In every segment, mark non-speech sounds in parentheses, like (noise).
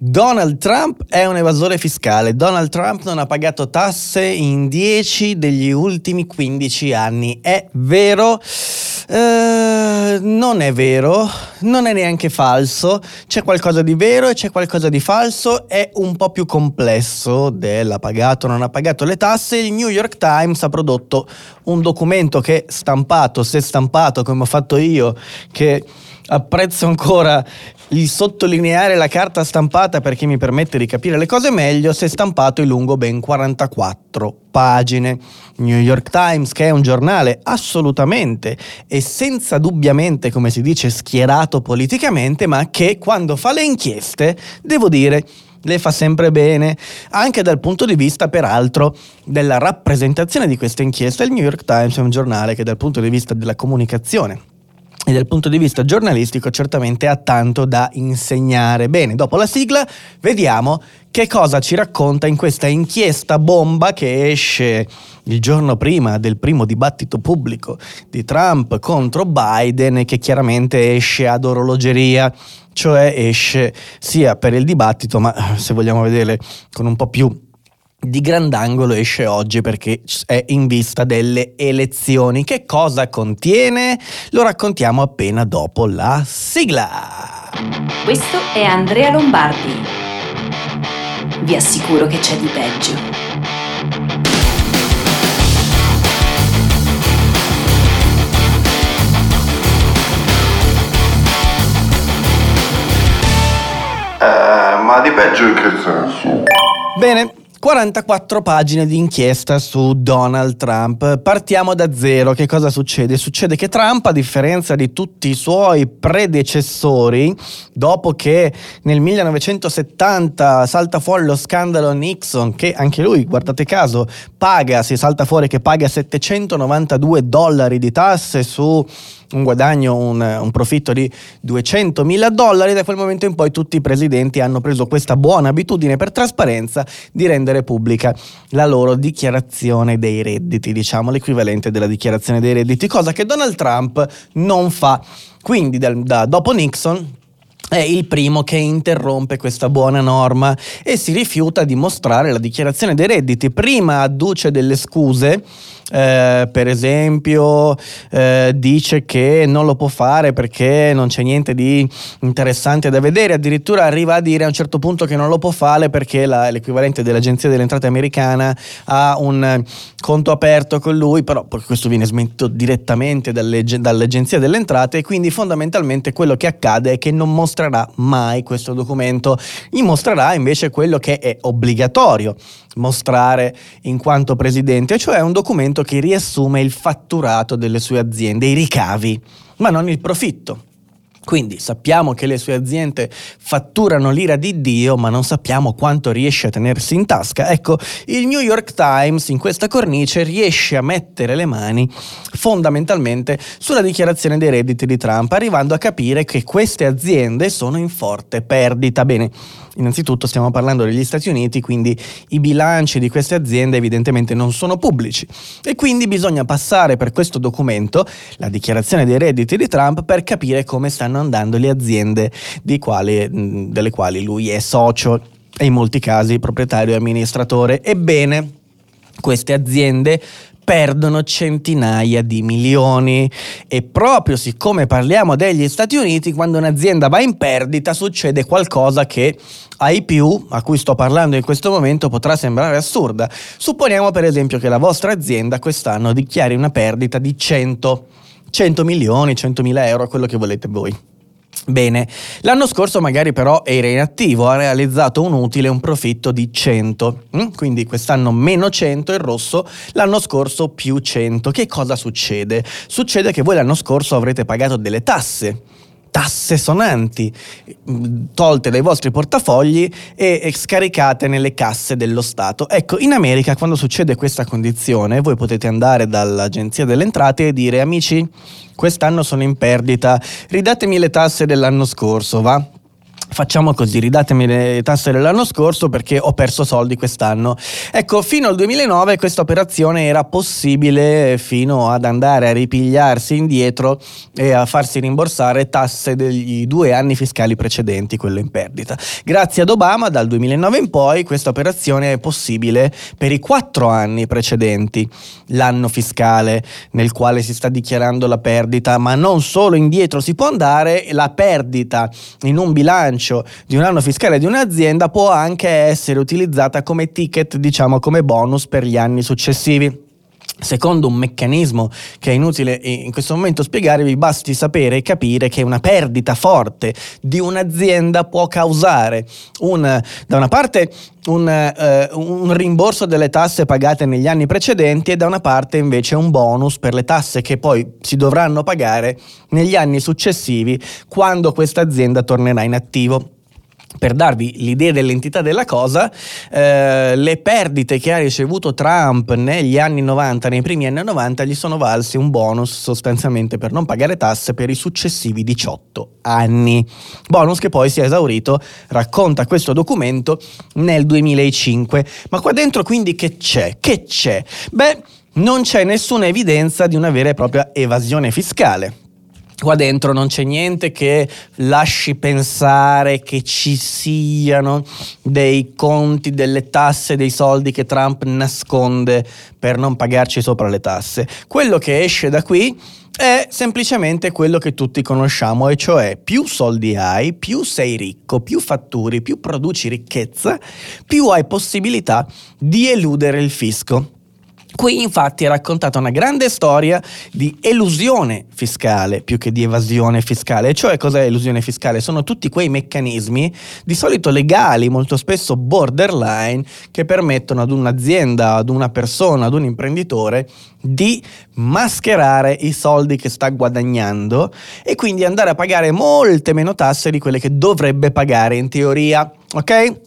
Donald Trump è un evasore fiscale. Donald Trump non ha pagato tasse in 10 degli ultimi 15 anni. È vero? Uh, non è vero, non è neanche falso. C'è qualcosa di vero e c'è qualcosa di falso. È un po' più complesso dell'ha pagato o non ha pagato le tasse. Il New York Times ha prodotto un documento che stampato, se stampato come ho fatto io, che apprezzo ancora il sottolineare la carta stampata perché mi permette di capire le cose meglio se stampato è lungo ben 44 pagine. New York Times, che è un giornale assolutamente e senza dubbiamente, come si dice, schierato politicamente, ma che quando fa le inchieste, devo dire, le fa sempre bene, anche dal punto di vista peraltro della rappresentazione di queste inchieste. Il New York Times è un giornale che dal punto di vista della comunicazione e dal punto di vista giornalistico certamente ha tanto da insegnare. Bene, dopo la sigla vediamo che cosa ci racconta in questa inchiesta bomba che esce il giorno prima del primo dibattito pubblico di Trump contro Biden e che chiaramente esce ad orologeria, cioè esce sia per il dibattito ma se vogliamo vedere con un po' più di grandangolo esce oggi perché è in vista delle elezioni. Che cosa contiene? Lo raccontiamo appena dopo la sigla. Questo è Andrea Lombardi. Vi assicuro che c'è di peggio. Eh, ma di peggio in che senso? Bene, 44 pagine di inchiesta su Donald Trump. Partiamo da zero. Che cosa succede? Succede che Trump, a differenza di tutti i suoi predecessori, dopo che nel 1970 salta fuori lo scandalo Nixon, che anche lui, guardate caso, paga, si salta fuori che paga 792 dollari di tasse su un guadagno, un, un profitto di 200 mila dollari. Da quel momento in poi tutti i presidenti hanno preso questa buona abitudine per trasparenza di rendere pubblica la loro dichiarazione dei redditi, diciamo l'equivalente della dichiarazione dei redditi, cosa che Donald Trump non fa. Quindi da, da, dopo Nixon è il primo che interrompe questa buona norma e si rifiuta di mostrare la dichiarazione dei redditi. Prima adduce delle scuse eh, per esempio eh, dice che non lo può fare perché non c'è niente di interessante da vedere, addirittura arriva a dire a un certo punto che non lo può fare perché la, l'equivalente dell'agenzia delle entrate americana ha un conto aperto con lui, però questo viene smentito direttamente dalle, dall'agenzia delle entrate e quindi fondamentalmente quello che accade è che non mostrerà mai questo documento, gli mostrerà invece quello che è obbligatorio mostrare in quanto presidente, cioè un documento che riassume il fatturato delle sue aziende, i ricavi, ma non il profitto. Quindi sappiamo che le sue aziende fatturano l'ira di Dio, ma non sappiamo quanto riesce a tenersi in tasca. Ecco, il New York Times in questa cornice riesce a mettere le mani fondamentalmente sulla dichiarazione dei redditi di Trump, arrivando a capire che queste aziende sono in forte perdita. Bene, innanzitutto stiamo parlando degli Stati Uniti, quindi i bilanci di queste aziende evidentemente non sono pubblici e quindi bisogna passare per questo documento, la dichiarazione dei redditi di Trump, per capire come stanno andando le aziende quali, delle quali lui è socio e in molti casi proprietario e amministratore. Ebbene, queste aziende perdono centinaia di milioni. E proprio siccome parliamo degli Stati Uniti, quando un'azienda va in perdita succede qualcosa che ai più, a cui sto parlando in questo momento, potrà sembrare assurda. Supponiamo per esempio che la vostra azienda quest'anno dichiari una perdita di 100, 100 milioni, 100 mila euro, quello che volete voi. Bene, l'anno scorso magari però era inattivo, ha realizzato un utile, un profitto di 100, mm? quindi quest'anno meno 100 il rosso, l'anno scorso più 100. Che cosa succede? Succede che voi l'anno scorso avrete pagato delle tasse tasse sonanti tolte dai vostri portafogli e, scaricate nelle casse dello Stato. Ecco, in America quando succede questa condizione voi potete andare dall'Agenzia delle Entrate e dire amici, quest'anno sono in perdita, ridatemi le tasse dell'anno scorso, va? Facciamo così, ridatemi le tasse dell'anno scorso perché ho perso soldi quest'anno. Ecco, fino al 2009 questa operazione era possibile fino ad andare a ripigliarsi indietro e a farsi rimborsare tasse degli due anni fiscali precedenti, quello in perdita. Grazie ad Obama, dal 2009 in poi, questa operazione è possibile per i quattro anni precedenti, l'anno fiscale nel quale si sta dichiarando la perdita, ma non solo indietro si può andare, la perdita in un bilancio bilancio di un anno fiscale di un'azienda può anche essere utilizzata come ticket, diciamo come bonus per gli anni successivi. Secondo un meccanismo che è inutile in questo momento spiegare, vi basti sapere e capire che una perdita forte di un'azienda può causare un, da una parte un, eh, un, rimborso delle tasse pagate negli anni precedenti e da una parte invece un bonus per le tasse che poi si dovranno pagare negli anni successivi quando questa azienda tornerà in attivo per darvi l'idea dell'entità della cosa, eh, le perdite che ha ricevuto Trump negli anni 90, nei primi anni 90, gli sono valsi un bonus sostanzialmente per non pagare tasse per i successivi 18 anni. Bonus che poi si è esaurito, racconta questo documento, nel 2005. Ma qua dentro quindi che c'è? Che c'è? Beh, non c'è nessuna evidenza di una vera e propria evasione fiscale Qua dentro non c'è niente che lasci pensare che ci siano dei conti, delle tasse, dei soldi che Trump nasconde per non pagarci sopra le tasse. Quello che esce da qui è semplicemente quello che tutti conosciamo, e cioè più soldi hai, più sei ricco, più fatturi, più produci ricchezza, più hai possibilità di eludere il fisco. Qui infatti è raccontata una grande storia di elusione fiscale più che di evasione fiscale. Cioè cos'è elusione fiscale? Sono tutti quei meccanismi, di solito legali, molto spesso borderline, che permettono ad un'azienda, ad una persona, ad un imprenditore di mascherare i soldi che sta guadagnando e quindi andare a pagare molte meno tasse di quelle che dovrebbe pagare in teoria. Ok?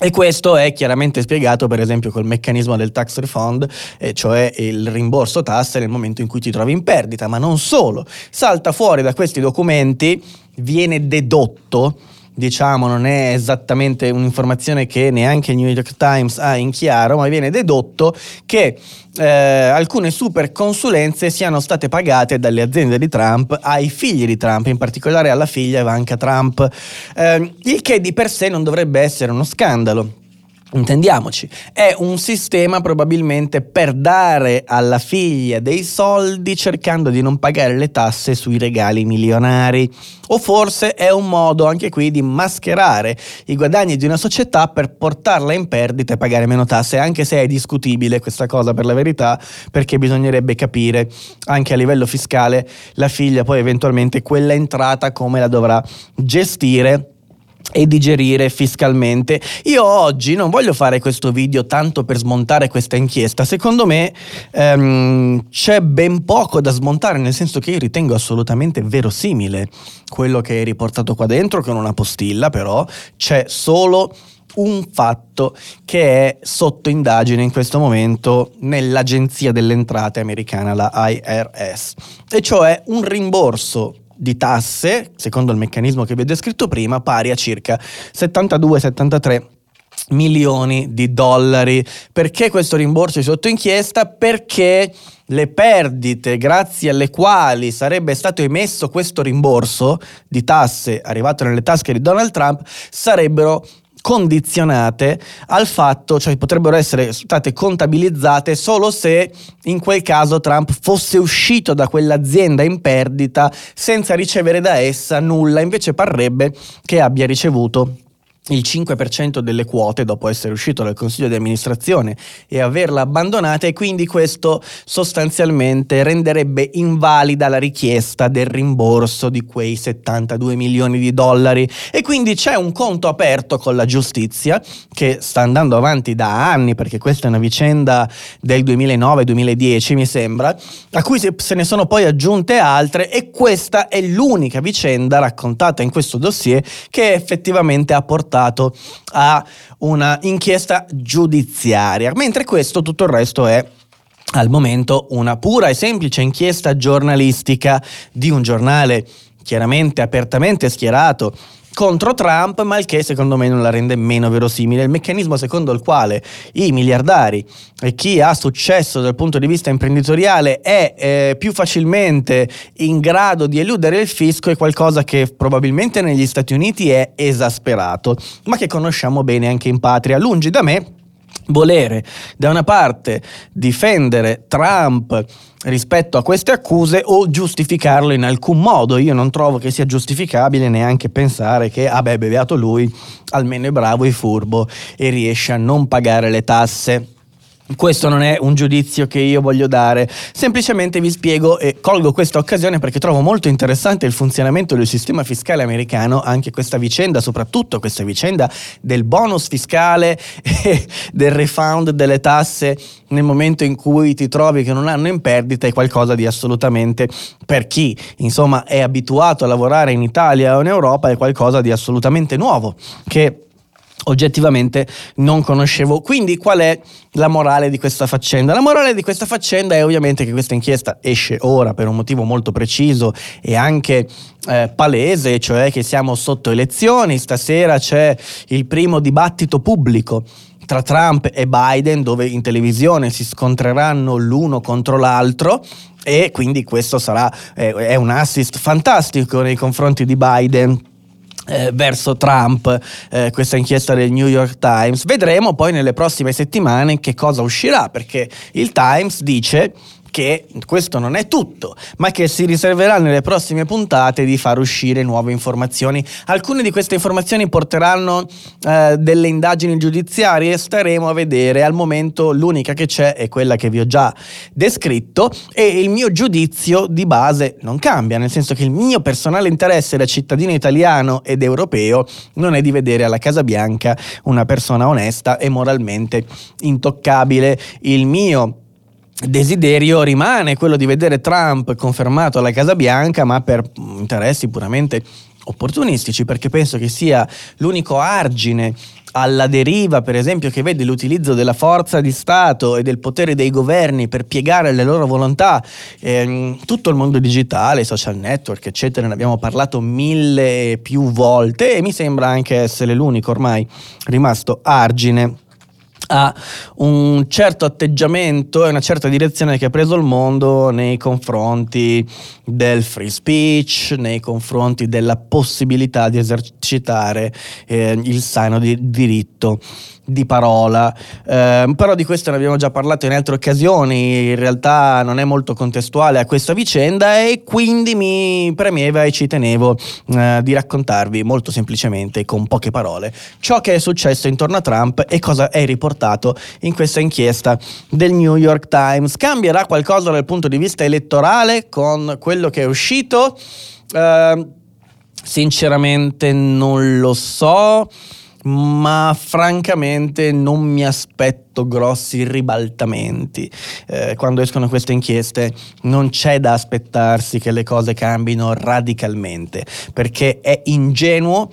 E questo è chiaramente spiegato per esempio col meccanismo del tax refund, eh, cioè il rimborso tasse nel momento in cui ti trovi in perdita, ma non solo. Salta fuori da questi documenti, viene dedotto diciamo non è esattamente un'informazione che neanche il New York Times ha in chiaro, ma viene dedotto che eh, alcune super consulenze siano state pagate dalle aziende di Trump ai figli di Trump, in particolare alla figlia Ivanka Trump, eh, il che di per sé non dovrebbe essere uno scandalo Intendiamoci, è un sistema probabilmente per dare alla figlia dei soldi cercando di non pagare le tasse sui regali milionari. O forse è un modo anche qui di mascherare i guadagni di una società per portarla in perdita e pagare meno tasse, anche se è discutibile questa cosa per la verità, perché bisognerebbe capire anche a livello fiscale la figlia poi eventualmente quella entrata come la dovrà gestire e digerire fiscalmente. Io oggi non voglio fare questo video tanto per smontare questa inchiesta, secondo me ehm, c'è ben poco da smontare, nel senso che io ritengo assolutamente verosimile quello che è riportato qua dentro con una postilla, però c'è solo un fatto che è sotto indagine in questo momento nell'Agenzia delle Entrate americana, la IRS, e cioè un rimborso di tasse, secondo il meccanismo che vi ho descritto prima, pari a circa 72-73 milioni di dollari. Perché questo rimborso è sotto inchiesta? Perché le perdite grazie alle quali sarebbe stato emesso questo rimborso di tasse arrivato nelle tasche di Donald Trump sarebbero condizionate al fatto, cioè potrebbero essere state contabilizzate solo se in quel caso Trump fosse uscito da quell'azienda in perdita senza ricevere da essa nulla, invece parrebbe che abbia ricevuto il 5% delle quote dopo essere uscito dal consiglio di amministrazione e averla abbandonata e quindi questo sostanzialmente renderebbe invalida la richiesta del rimborso di quei 72 milioni di dollari. E quindi c'è un conto aperto con la giustizia che sta andando avanti da anni perché questa è una vicenda del 2009-2010 mi sembra a cui se ne sono poi aggiunte altre e questa è l'unica vicenda raccontata in questo dossier che effettivamente ha portato portato a una inchiesta giudiziaria, mentre questo tutto il resto è al momento una pura e semplice inchiesta giornalistica di un giornale chiaramente apertamente schierato contro Trump, ma il che secondo me non la rende meno verosimile. Il meccanismo secondo il quale i miliardari e chi ha successo dal punto di vista imprenditoriale è eh, più facilmente in grado di eludere il fisco è qualcosa che probabilmente negli Stati Uniti è esasperato, ma che conosciamo bene anche in patria. Lungi da me volere da una parte difendere Trump rispetto a queste accuse o giustificarlo in alcun modo. Io non trovo che sia giustificabile neanche pensare che, ah beh, beviato lui, almeno è bravo e furbo e riesce a non pagare le tasse. Questo non è un giudizio che io voglio dare, semplicemente vi spiego e colgo questa occasione perché trovo molto interessante il funzionamento del sistema fiscale americano, anche questa vicenda, soprattutto questa vicenda del bonus fiscale (laughs) e del refund delle tasse nel momento in cui ti trovi che non hanno in perdita è qualcosa di assolutamente, per chi insomma è abituato a lavorare in Italia o in Europa, è qualcosa di assolutamente nuovo, che oggettivamente non conoscevo. Quindi qual è la morale di questa faccenda? La morale di questa faccenda è ovviamente che questa inchiesta esce ora per un motivo molto preciso e anche eh, palese, cioè che siamo sotto elezioni, stasera c'è il primo dibattito pubblico tra Trump e Biden dove in televisione si scontreranno l'uno contro l'altro e quindi questo sarà eh, un assist fantastico nei confronti di Biden eh, verso Trump, eh, questa inchiesta del New York Times. Vedremo poi nelle prossime settimane che cosa uscirà, perché il Times dice che questo non è tutto, ma che si riserverà nelle prossime puntate di far uscire nuove informazioni. Alcune di queste informazioni porteranno eh, delle indagini giudiziarie, staremo a vedere. Al momento l'unica che c'è è quella che vi ho già descritto e il mio giudizio di base non cambia, nel senso che il mio personale interesse da cittadino italiano ed europeo non è di vedere alla Casa Bianca una persona onesta e moralmente intoccabile. Il mio desiderio rimane quello di vedere Trump confermato alla Casa Bianca, ma per interessi puramente opportunistici, perché penso che sia l'unico argine alla deriva, per esempio, che vede l'utilizzo della forza di Stato e del potere dei governi per piegare le loro volontà, ehm, tutto il mondo digitale, social network, eccetera, ne abbiamo parlato mille più volte e mi sembra anche essere l'unico ormai rimasto argine a un certo atteggiamento e una certa direzione che ha preso il mondo nei confronti del free speech, nei confronti della possibilità di esercitare eh, il sano di diritto di parola, eh, però di questo ne abbiamo già parlato in altre occasioni, in realtà non è molto contestuale a questa vicenda e quindi mi premeva e ci tenevo eh, di raccontarvi molto semplicemente, con poche parole, ciò che è successo intorno a Trump e cosa è riportato in questa inchiesta del New York Times. Cambierà qualcosa dal punto di vista elettorale con quello che è uscito? Eh, sinceramente non lo so ma francamente non mi aspetto grossi ribaltamenti. Eh, quando escono queste inchieste non c'è da aspettarsi che le cose cambino radicalmente, perché è ingenuo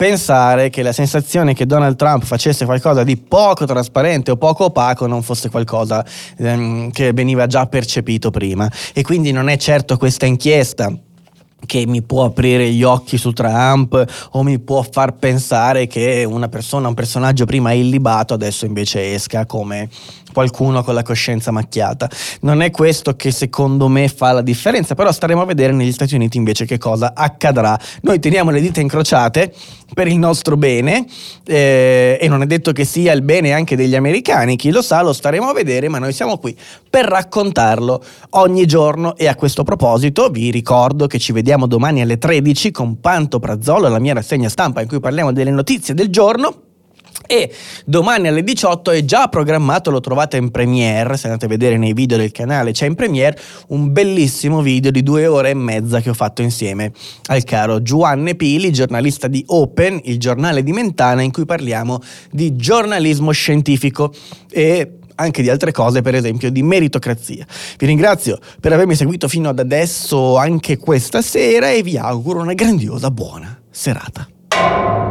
pensare che la sensazione che Donald Trump facesse qualcosa di poco trasparente o poco opaco non fosse qualcosa ehm, che veniva già percepito prima. E quindi non è certo questa inchiesta che mi può aprire gli occhi su Trump o mi può far pensare che una persona, un personaggio prima illibato adesso invece esca come qualcuno con la coscienza macchiata. Non è questo che secondo me fa la differenza, però staremo a vedere negli Stati Uniti invece che cosa accadrà. Noi teniamo le dita incrociate per il nostro bene eh, e non è detto che sia il bene anche degli americani, chi lo sa lo staremo a vedere, ma noi siamo qui per raccontarlo ogni giorno e a questo proposito vi ricordo che ci vediamo domani alle 13 con Panto Prazzolo, la mia rassegna stampa in cui parliamo delle notizie del giorno e domani alle 18 è già programmato, lo trovate in premiere, se andate a vedere nei video del canale c'è in premiere un bellissimo video di due ore e mezza che ho fatto insieme al caro Giovanni Pili, giornalista di Open, il giornale di Mentana in cui parliamo di giornalismo scientifico e anche di altre cose, per esempio di meritocrazia. Vi ringrazio per avermi seguito fino ad adesso anche questa sera e vi auguro una grandiosa buona serata.